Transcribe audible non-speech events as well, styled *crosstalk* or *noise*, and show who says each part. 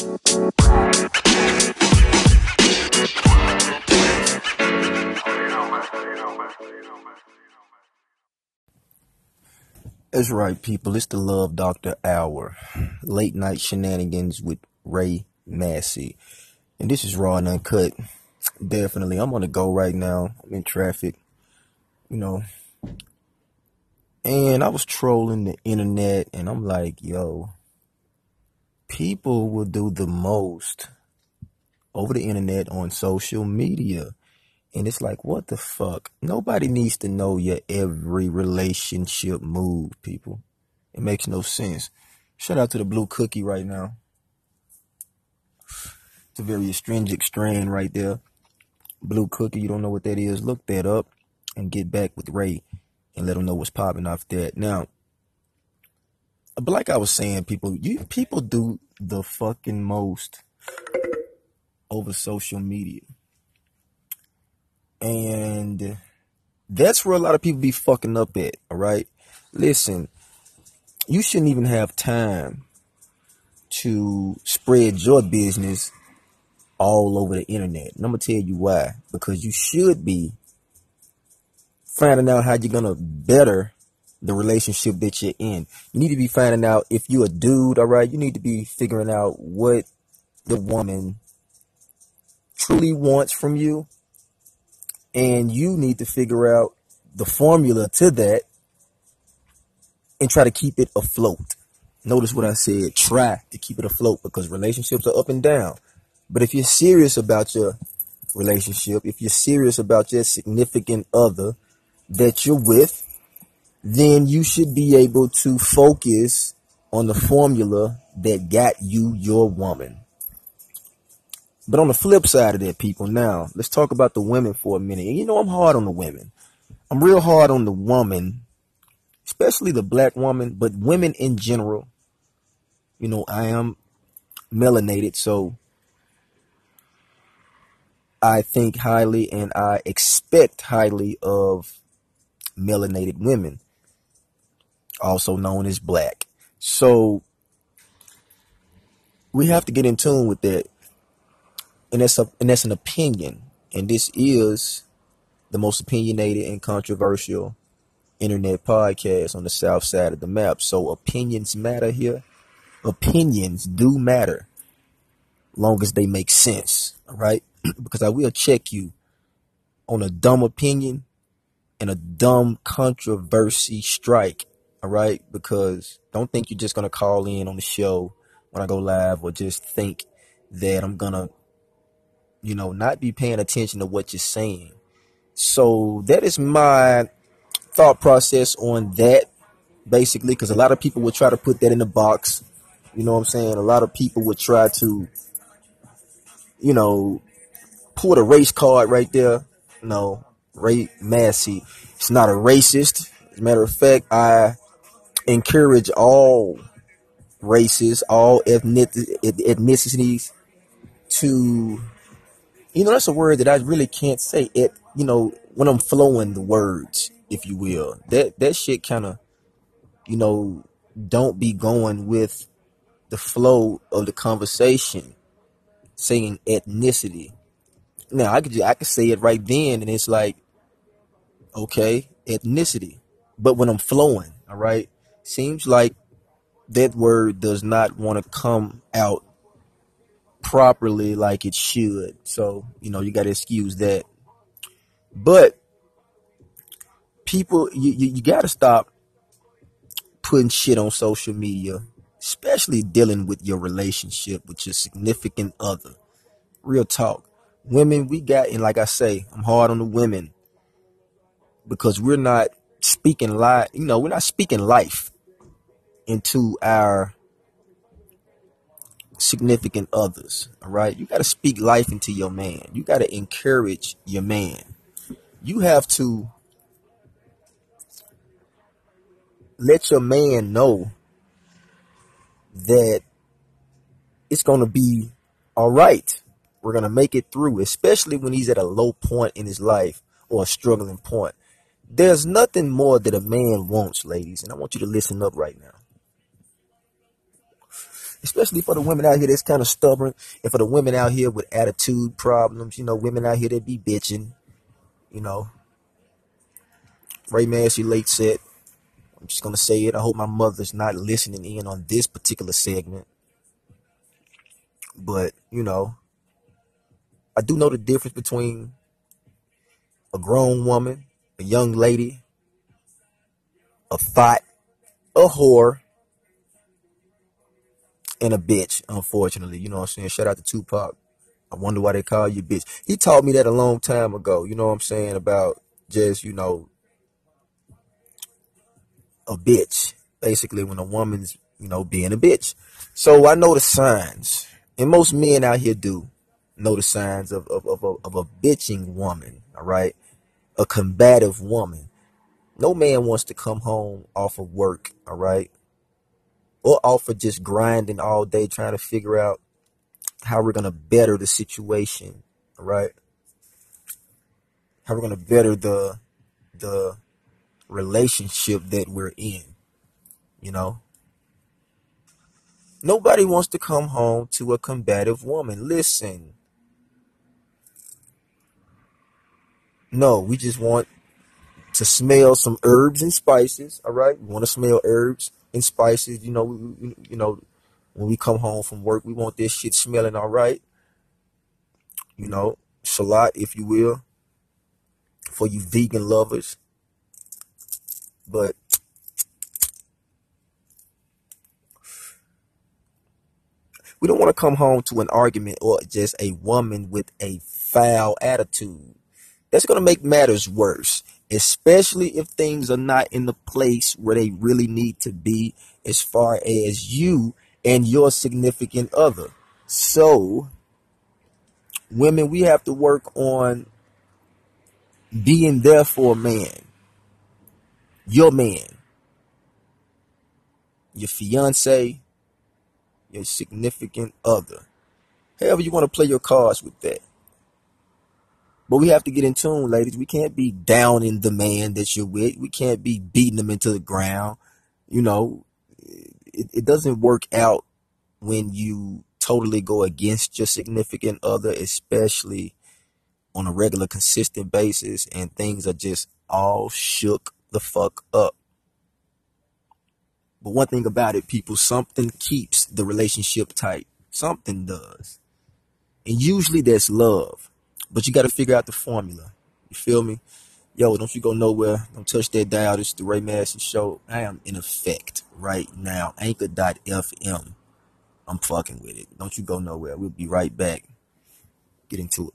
Speaker 1: That's right, people. It's the Love Doctor Hour. Late night shenanigans with Ray Massey. And this is Raw and Uncut. Definitely. I'm on the go right now. I'm in traffic. You know. And I was trolling the internet and I'm like, yo, people will do the most over the internet on social media. And it's like, what the fuck? Nobody needs to know your every relationship move, people. It makes no sense. Shout out to the blue cookie right now. It's a very astringent strain right there. Blue cookie, you don't know what that is. Look that up and get back with Ray and let him know what's popping off that. Now, but like I was saying, people, you people do the fucking most over social media. And that's where a lot of people be fucking up at, all right? Listen, you shouldn't even have time to spread your business all over the internet. And I'm gonna tell you why. Because you should be finding out how you're gonna better the relationship that you're in. You need to be finding out if you're a dude, all right? You need to be figuring out what the woman truly wants from you and you need to figure out the formula to that and try to keep it afloat. Notice what I said, try to keep it afloat because relationships are up and down. But if you're serious about your relationship, if you're serious about your significant other that you're with, then you should be able to focus on the formula that got you your woman. But on the flip side of that, people, now let's talk about the women for a minute. And you know, I'm hard on the women. I'm real hard on the woman, especially the black woman, but women in general. You know, I am melanated, so I think highly and I expect highly of melanated women, also known as black. So we have to get in tune with that and that's a, and that's an opinion, and this is the most opinionated and controversial internet podcast on the south side of the map. So opinions matter here. Opinions do matter, long as they make sense. All right, *clears throat* because I will check you on a dumb opinion and a dumb controversy strike. All right, because don't think you're just gonna call in on the show when I go live or just think that I'm gonna you know, not be paying attention to what you're saying. So that is my thought process on that, basically, because a lot of people would try to put that in the box. You know what I'm saying? A lot of people would try to, you know, pull the race card right there. No, Ray Massey. It's not a racist. As a matter of fact, I encourage all races, all ethnic ethnicities to you know, that's a word that I really can't say it, you know, when I'm flowing the words, if you will. That that shit kind of, you know, don't be going with the flow of the conversation, saying ethnicity. Now I could I could say it right then, and it's like, okay, ethnicity. But when I'm flowing, all right, seems like that word does not want to come out properly like it should. So, you know, you got to excuse that. But people, you, you, you got to stop putting shit on social media, especially dealing with your relationship with your significant other. Real talk. Women, we got, and like I say, I'm hard on the women because we're not speaking life, you know, we're not speaking life into our significant others. All right. You got to speak life into your man. You got to encourage your man. You have to let your man know that it's going to be all right. We're going to make it through, especially when he's at a low point in his life or a struggling point. There's nothing more that a man wants, ladies, and I want you to listen up right now. Especially for the women out here that's kind of stubborn, and for the women out here with attitude problems. You know, women out here that be bitching. You know, Ray Massey late said, I'm just gonna say it. I hope my mother's not listening in on this particular segment. But, you know, I do know the difference between a grown woman, a young lady, a thought, a whore, and a bitch, unfortunately. You know what I'm saying? Shout out to Tupac. I wonder why they call you bitch. He taught me that a long time ago, you know what I'm saying, about just, you know, a bitch. Basically, when a woman's, you know, being a bitch. So I know the signs. And most men out here do know the signs of, of, of, of a bitching woman, all right? A combative woman. No man wants to come home off of work, all right? Or off of just grinding all day trying to figure out how we're going to better the situation, right? How we're going to better the the relationship that we're in, you know? Nobody wants to come home to a combative woman. Listen. No, we just want to smell some herbs and spices. All right, we want to smell herbs and spices. You know, you know, when we come home from work, we want this shit smelling all right. You know, salat, if you will, for you vegan lovers. But we don't want to come home to an argument or just a woman with a foul attitude. That's going to make matters worse, especially if things are not in the place where they really need to be as far as you and your significant other. So, women, we have to work on being there for a man, your man, your fiance, your significant other. However, you want to play your cards with that. But we have to get in tune, ladies. We can't be down in the man that you're with. We can't be beating them into the ground. You know, it, it doesn't work out when you totally go against your significant other, especially on a regular, consistent basis, and things are just all shook the fuck up. But one thing about it, people, something keeps the relationship tight. Something does. And usually that's love. But you got to figure out the formula. You feel me? Yo, don't you go nowhere. Don't touch that dial. This is the Ray Massey Show. I am in effect right now. Anchor.fm. I'm fucking with it. Don't you go nowhere. We'll be right back. Get into it.